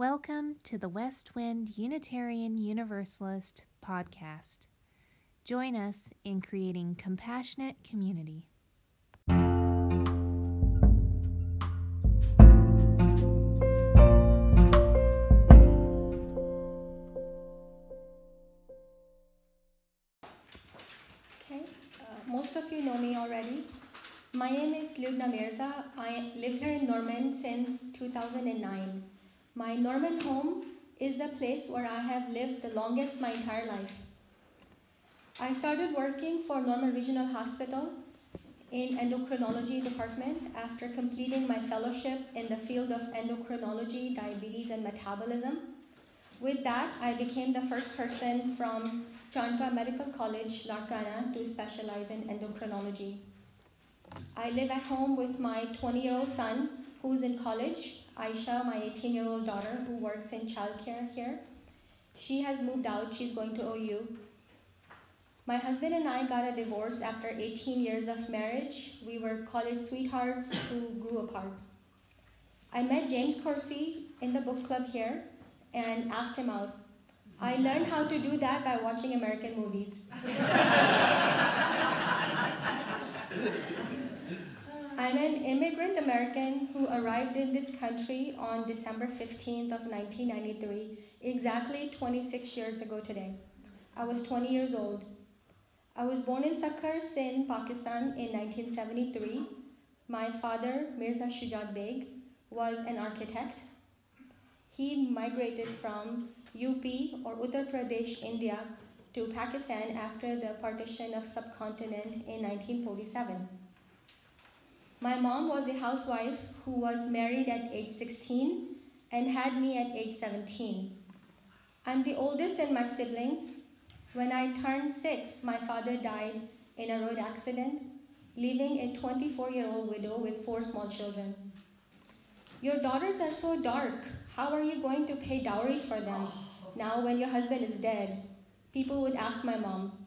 Welcome to the West Wind Unitarian Universalist podcast. Join us in creating compassionate community. Okay, uh, most of you know me already. My name is Lubna Mirza. I live here in Norman since 2009. My Norman home is the place where I have lived the longest my entire life. I started working for Norman Regional Hospital in endocrinology department after completing my fellowship in the field of endocrinology, diabetes, and metabolism. With that, I became the first person from Chandka Medical College, Larkana, to specialize in endocrinology. I live at home with my 20 year old son who's in college, Aisha, my 18 year old daughter, who works in childcare here. She has moved out, she's going to OU. My husband and I got a divorce after 18 years of marriage. We were college sweethearts who grew apart. I met James Corsi in the book club here and asked him out. I learned how to do that by watching American movies. I'm an immigrant American who arrived in this country on December 15th of 1993, exactly 26 years ago today. I was 20 years old. I was born in Sindh, Pakistan in 1973. My father, Mirza Shujat Beg, was an architect. He migrated from UP or Uttar Pradesh, India to Pakistan after the partition of subcontinent in 1947. My mom was a housewife who was married at age 16 and had me at age 17. I'm the oldest in my siblings. When I turned six, my father died in a road accident, leaving a 24 year old widow with four small children. Your daughters are so dark. How are you going to pay dowry for them now when your husband is dead? People would ask my mom.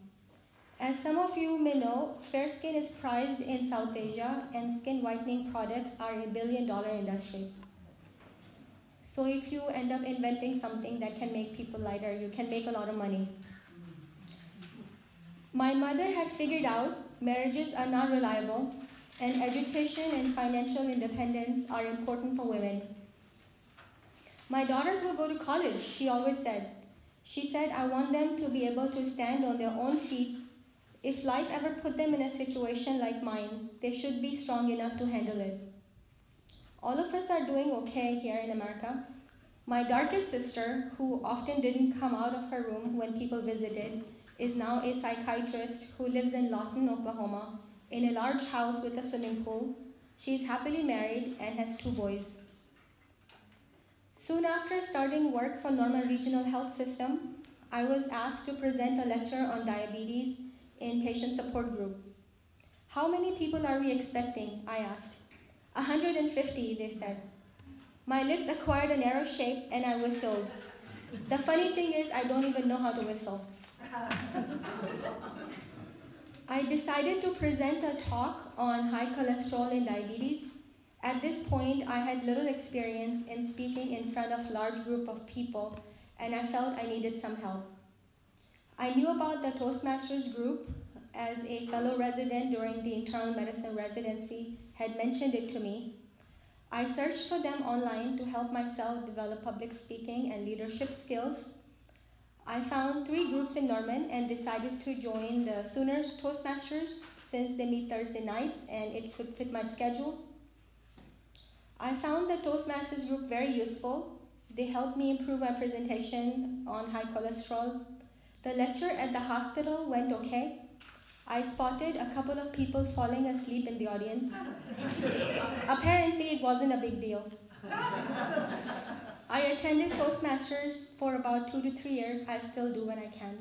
As some of you may know, fair skin is prized in South Asia, and skin whitening products are a billion dollar industry. So, if you end up inventing something that can make people lighter, you can make a lot of money. My mother had figured out marriages are not reliable, and education and financial independence are important for women. My daughters will go to college, she always said. She said, I want them to be able to stand on their own feet. If life ever put them in a situation like mine, they should be strong enough to handle it. All of us are doing okay here in America. My darkest sister, who often didn't come out of her room when people visited, is now a psychiatrist who lives in Lawton, Oklahoma, in a large house with a swimming pool. She is happily married and has two boys. Soon after starting work for Norman Regional Health System, I was asked to present a lecture on diabetes in patient support group. How many people are we expecting? I asked. 150, they said. My lips acquired a narrow shape and I whistled. The funny thing is, I don't even know how to whistle. I decided to present a talk on high cholesterol in diabetes. At this point, I had little experience in speaking in front of large group of people, and I felt I needed some help. I knew about the Toastmasters group as a fellow resident during the internal medicine residency had mentioned it to me. I searched for them online to help myself develop public speaking and leadership skills. I found three groups in Norman and decided to join the Sooners Toastmasters since they meet Thursday nights and it could fit my schedule. I found the Toastmasters group very useful. They helped me improve my presentation on high cholesterol. The lecture at the hospital went okay. I spotted a couple of people falling asleep in the audience. Apparently, it wasn't a big deal. I attended Toastmasters for about two to three years. I still do when I can.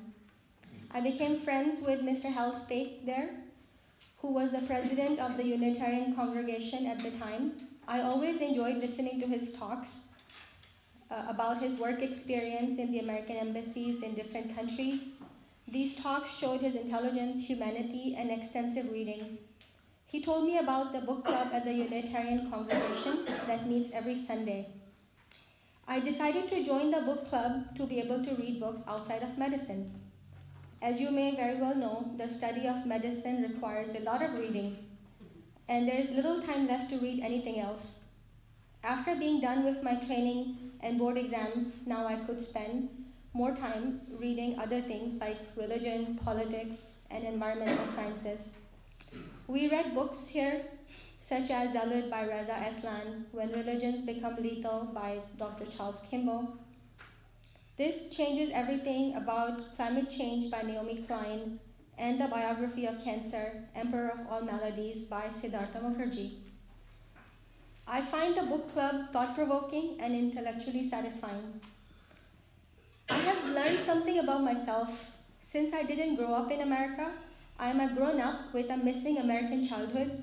I became friends with Mr. Hal Spake there, who was the president of the Unitarian congregation at the time. I always enjoyed listening to his talks uh, about his work experience in the American embassies in different countries. These talks showed his intelligence, humanity, and extensive reading. He told me about the book club at the Unitarian congregation that meets every Sunday. I decided to join the book club to be able to read books outside of medicine. As you may very well know, the study of medicine requires a lot of reading, and there is little time left to read anything else. After being done with my training and board exams, now I could spend more time reading other things like religion, politics, and environmental sciences. We read books here such as Zealot by Reza Aslan, When Religions Become Lethal by Dr. Charles Kimball. This changes everything about climate change by Naomi Klein and the biography of cancer, Emperor of All Maladies by Siddhartha Mukherjee. I find the book club thought provoking and intellectually satisfying. I have learned something about myself. Since I didn't grow up in America, I am a grown up with a missing American childhood.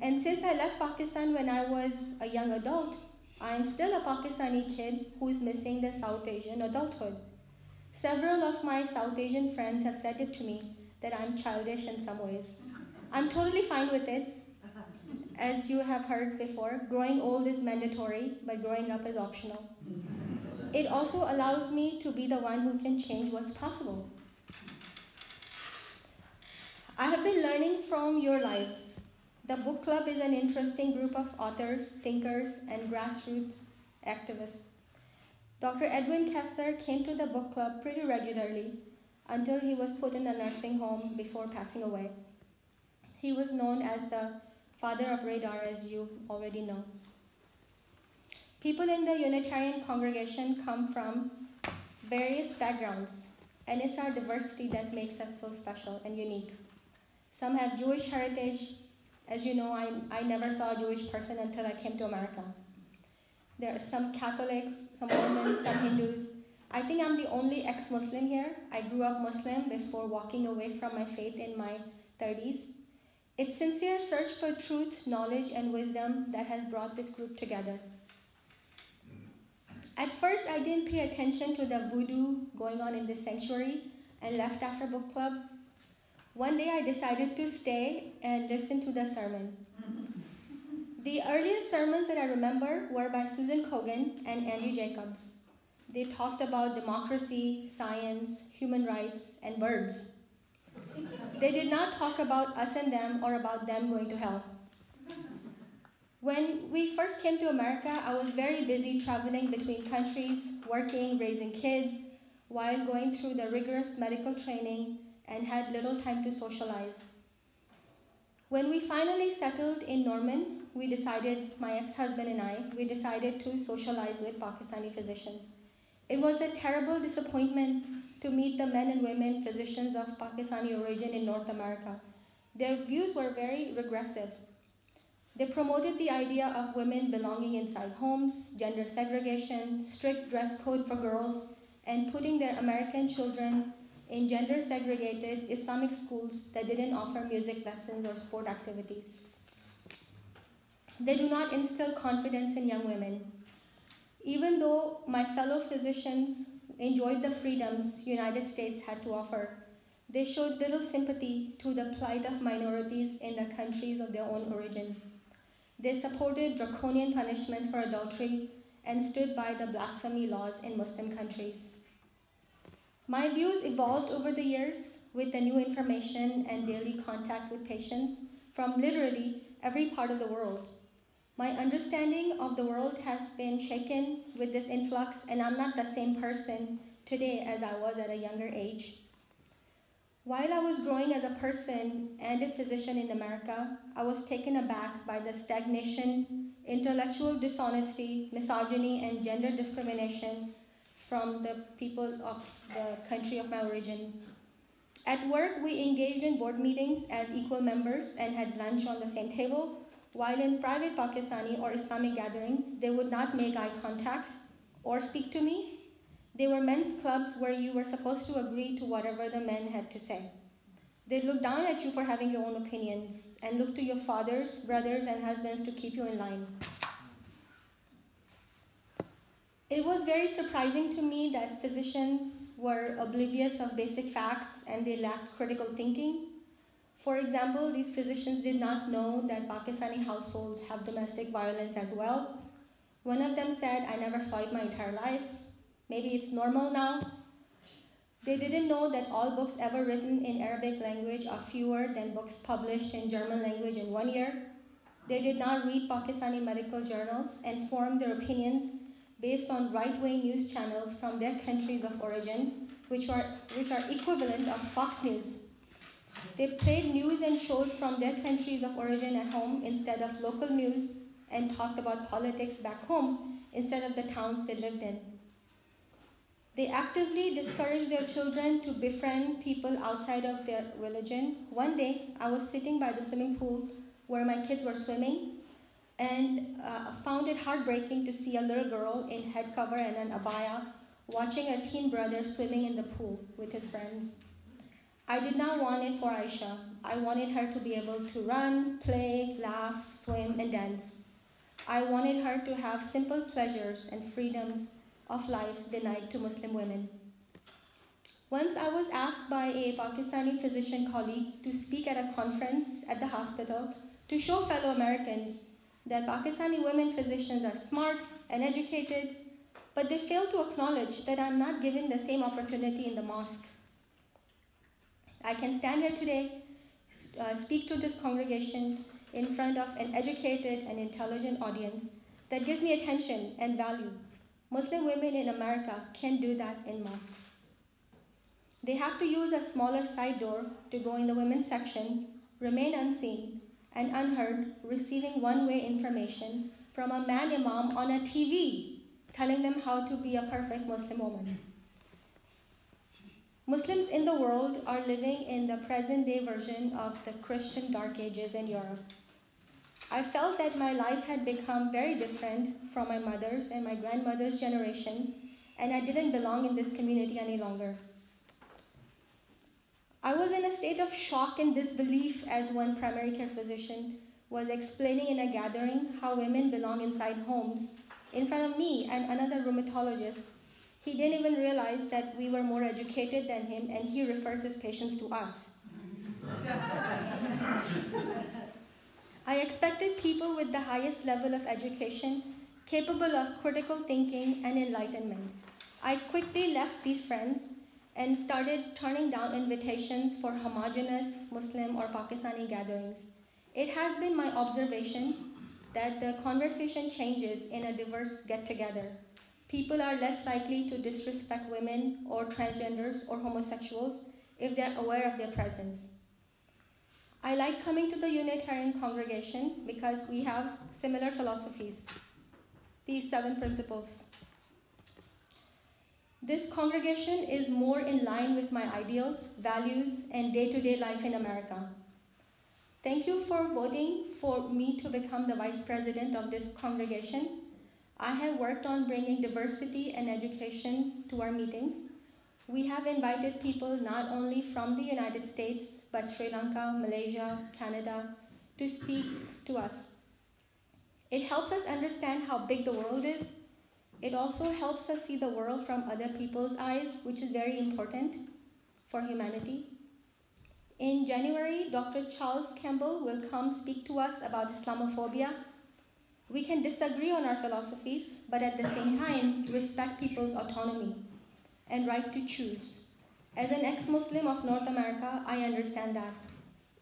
And since I left Pakistan when I was a young adult, I am still a Pakistani kid who is missing the South Asian adulthood. Several of my South Asian friends have said it to me that I'm childish in some ways. I'm totally fine with it. As you have heard before, growing old is mandatory, but growing up is optional. It also allows me to be the one who can change what's possible. I have been learning from your lives. The book club is an interesting group of authors, thinkers, and grassroots activists. Dr. Edwin Kessler came to the book club pretty regularly until he was put in a nursing home before passing away. He was known as the father of radar, as you already know. People in the Unitarian congregation come from various backgrounds, and it's our diversity that makes us so special and unique. Some have Jewish heritage. As you know, I, I never saw a Jewish person until I came to America. There are some Catholics, some Mormons, some Hindus. I think I'm the only ex Muslim here. I grew up Muslim before walking away from my faith in my 30s. It's sincere search for truth, knowledge, and wisdom that has brought this group together. At first, I didn't pay attention to the voodoo going on in the sanctuary and left after book club. One day, I decided to stay and listen to the sermon. The earliest sermons that I remember were by Susan Kogan and Andy Jacobs. They talked about democracy, science, human rights, and birds. They did not talk about us and them or about them going to hell. When we first came to America, I was very busy traveling between countries, working, raising kids, while going through the rigorous medical training and had little time to socialize. When we finally settled in Norman, we decided, my ex husband and I, we decided to socialize with Pakistani physicians. It was a terrible disappointment to meet the men and women physicians of Pakistani origin in North America. Their views were very regressive. They promoted the idea of women belonging inside homes, gender segregation, strict dress code for girls, and putting their American children in gender segregated Islamic schools that didn't offer music lessons or sport activities. They do not instill confidence in young women. Even though my fellow physicians enjoyed the freedoms United States had to offer, they showed little sympathy to the plight of minorities in the countries of their own origin. They supported draconian punishments for adultery and stood by the blasphemy laws in Muslim countries. My views evolved over the years with the new information and daily contact with patients from literally every part of the world. My understanding of the world has been shaken with this influx, and I'm not the same person today as I was at a younger age. While I was growing as a person and a physician in America, I was taken aback by the stagnation, intellectual dishonesty, misogyny, and gender discrimination from the people of the country of my origin. At work, we engaged in board meetings as equal members and had lunch on the same table, while in private Pakistani or Islamic gatherings, they would not make eye contact or speak to me they were men's clubs where you were supposed to agree to whatever the men had to say. They looked down at you for having your own opinions and looked to your fathers, brothers, and husbands to keep you in line. It was very surprising to me that physicians were oblivious of basic facts and they lacked critical thinking. For example, these physicians did not know that Pakistani households have domestic violence as well One of them said, I never saw it my entire life. Maybe it's normal now. They didn't know that all books ever written in Arabic language are fewer than books published in German language in one year. They did not read Pakistani medical journals and form their opinions based on right-wing news channels from their countries of origin, which are, which are equivalent of Fox News. They played news and shows from their countries of origin at home instead of local news and talked about politics back home instead of the towns they lived in. They actively discouraged their children to befriend people outside of their religion. One day, I was sitting by the swimming pool where my kids were swimming and uh, found it heartbreaking to see a little girl in head cover and an abaya watching her teen brother swimming in the pool with his friends. I did not want it for Aisha. I wanted her to be able to run, play, laugh, swim, and dance. I wanted her to have simple pleasures and freedoms of life denied to Muslim women. Once I was asked by a Pakistani physician colleague to speak at a conference at the hospital to show fellow Americans that Pakistani women physicians are smart and educated, but they fail to acknowledge that I'm not given the same opportunity in the mosque. I can stand here today, uh, speak to this congregation in front of an educated and intelligent audience that gives me attention and value Muslim women in America can do that in mosques. They have to use a smaller side door to go in the women's section, remain unseen and unheard, receiving one way information from a man imam on a TV telling them how to be a perfect Muslim woman. Muslims in the world are living in the present day version of the Christian Dark Ages in Europe. I felt that my life had become very different from my mother's and my grandmother's generation, and I didn't belong in this community any longer. I was in a state of shock and disbelief as one primary care physician was explaining in a gathering how women belong inside homes in front of me and another rheumatologist. He didn't even realize that we were more educated than him, and he refers his patients to us. I expected people with the highest level of education, capable of critical thinking and enlightenment. I quickly left these friends and started turning down invitations for homogenous Muslim or Pakistani gatherings. It has been my observation that the conversation changes in a diverse get together. People are less likely to disrespect women or transgenders or homosexuals if they're aware of their presence. I like coming to the Unitarian congregation because we have similar philosophies, these seven principles. This congregation is more in line with my ideals, values, and day to day life in America. Thank you for voting for me to become the vice president of this congregation. I have worked on bringing diversity and education to our meetings. We have invited people not only from the United States, but Sri Lanka, Malaysia, Canada, to speak to us. It helps us understand how big the world is. It also helps us see the world from other people's eyes, which is very important for humanity. In January, Dr. Charles Campbell will come speak to us about Islamophobia. We can disagree on our philosophies, but at the same time, respect people's autonomy and right to choose. As an ex-Muslim of North America, I understand that.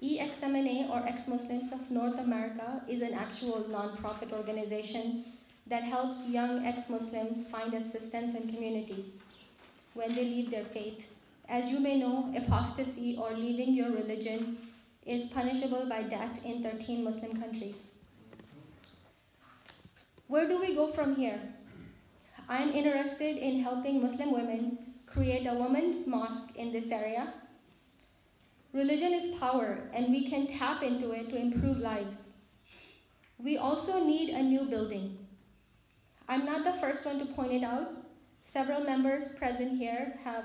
EXMNA or Ex-Muslims of North America is an actual non-profit organization that helps young ex-Muslims find assistance and community when they leave their faith. As you may know, apostasy or leaving your religion is punishable by death in 13 Muslim countries. Where do we go from here? I'm interested in helping Muslim women create a women's mosque in this area. Religion is power, and we can tap into it to improve lives. We also need a new building. I'm not the first one to point it out. Several members present here have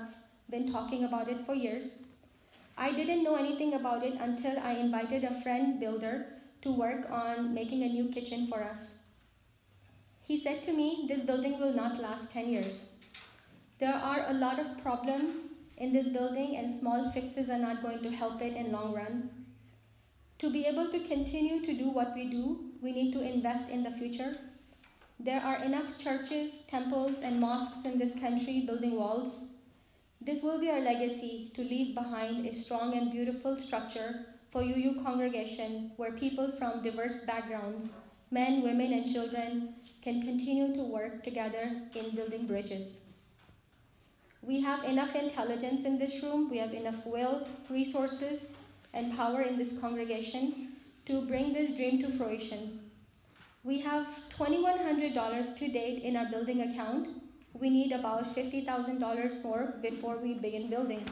been talking about it for years. I didn't know anything about it until I invited a friend builder to work on making a new kitchen for us. He said to me, This building will not last 10 years. There are a lot of problems in this building and small fixes are not going to help it in long run. To be able to continue to do what we do, we need to invest in the future. There are enough churches, temples, and mosques in this country building walls. This will be our legacy to leave behind a strong and beautiful structure for UU congregation where people from diverse backgrounds, men, women, and children, can continue to work together in building bridges. We have enough intelligence in this room, we have enough will, resources, and power in this congregation to bring this dream to fruition. We have $2,100 to date in our building account. We need about $50,000 more before we begin building.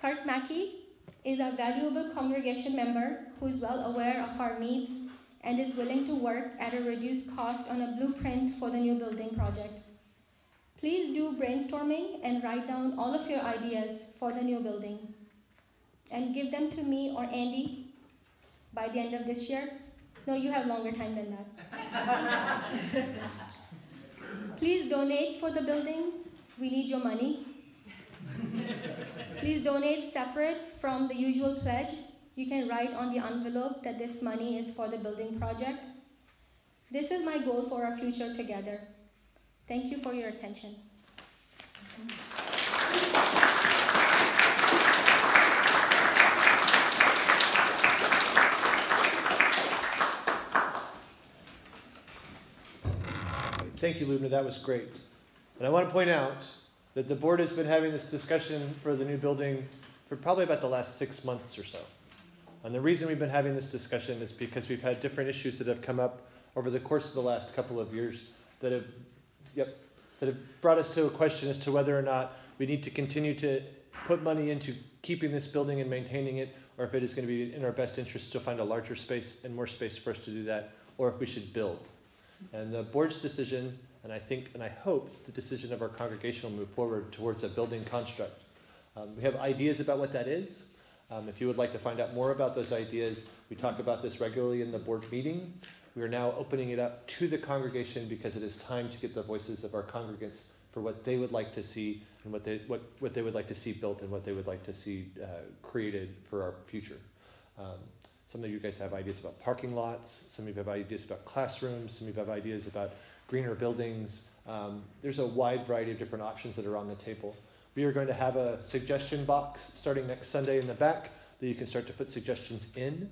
Kurt Mackey is a valuable congregation member who is well aware of our needs and is willing to work at a reduced cost on a blueprint for the new building project. Please do brainstorming and write down all of your ideas for the new building and give them to me or Andy by the end of this year. No, you have longer time than that. Please donate for the building. We need your money. Please donate separate from the usual pledge. You can write on the envelope that this money is for the building project. This is my goal for our future together. Thank you for your attention. Thank you, Lubna. That was great. And I want to point out that the board has been having this discussion for the new building for probably about the last six months or so. And the reason we've been having this discussion is because we've had different issues that have come up over the course of the last couple of years that have, yep, that have brought us to a question as to whether or not we need to continue to put money into keeping this building and maintaining it, or if it is going to be in our best interest to find a larger space and more space for us to do that, or if we should build. And the board's decision, and I think and I hope the decision of our congregation will move forward towards a building construct. Um, we have ideas about what that is. Um, if you would like to find out more about those ideas, we talk about this regularly in the board meeting. We are now opening it up to the congregation because it is time to get the voices of our congregants for what they would like to see and what they, what, what they would like to see built and what they would like to see uh, created for our future. Um, some of you guys have ideas about parking lots. Some of you have ideas about classrooms. Some of you have ideas about greener buildings. Um, there's a wide variety of different options that are on the table. We are going to have a suggestion box starting next Sunday in the back that you can start to put suggestions in.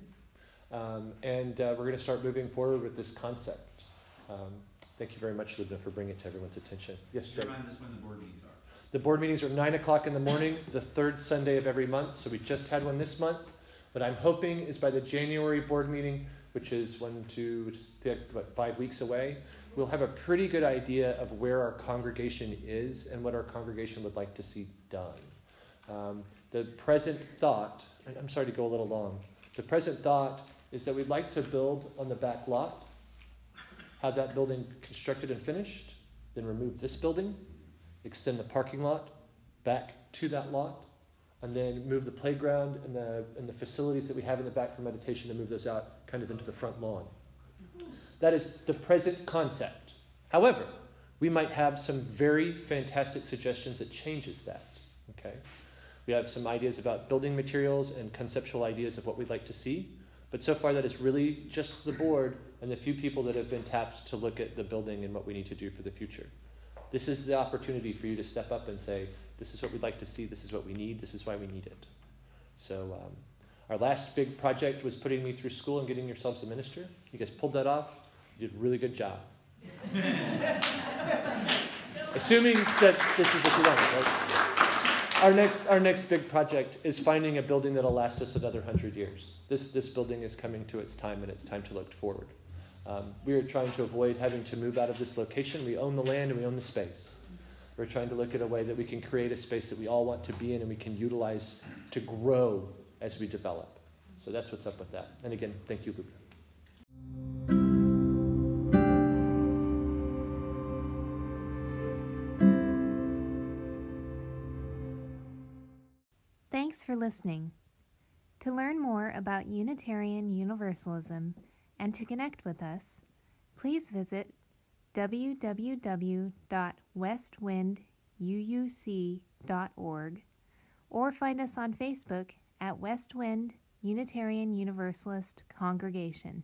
Um, and uh, we're going to start moving forward with this concept. Um, thank you very much, Lubna, for bringing it to everyone's attention. Yes, Jay. Remind us when the board meetings are. The board meetings are 9 o'clock in the morning, the third Sunday of every month. So we just had one this month. What I'm hoping is by the January board meeting, which is one, two, which is five weeks away, we'll have a pretty good idea of where our congregation is and what our congregation would like to see done. Um, the present thought, I'm sorry to go a little long, the present thought is that we'd like to build on the back lot, have that building constructed and finished, then remove this building, extend the parking lot back to that lot, and then move the playground and the, and the facilities that we have in the back for meditation and move those out kind of into the front lawn. That is the present concept. However, we might have some very fantastic suggestions that changes that. Okay? We have some ideas about building materials and conceptual ideas of what we'd like to see. But so far, that is really just the board and the few people that have been tapped to look at the building and what we need to do for the future. This is the opportunity for you to step up and say, This is what we'd like to see, this is what we need, this is why we need it. So, um, our last big project was putting me through school and getting yourselves a minister. You guys pulled that off. You did a really good job. Assuming that this is what you wanted, right? Our next, our next big project is finding a building that'll last us another hundred years. This, this building is coming to its time, and it's time to look forward. Um, we are trying to avoid having to move out of this location. We own the land and we own the space. We're trying to look at a way that we can create a space that we all want to be in and we can utilize to grow as we develop. So that's what's up with that. And again, thank you, Luke. Thanks for listening. To learn more about Unitarian Universalism and to connect with us, please visit www.westwinduuc.org or find us on Facebook at Westwind Unitarian Universalist Congregation.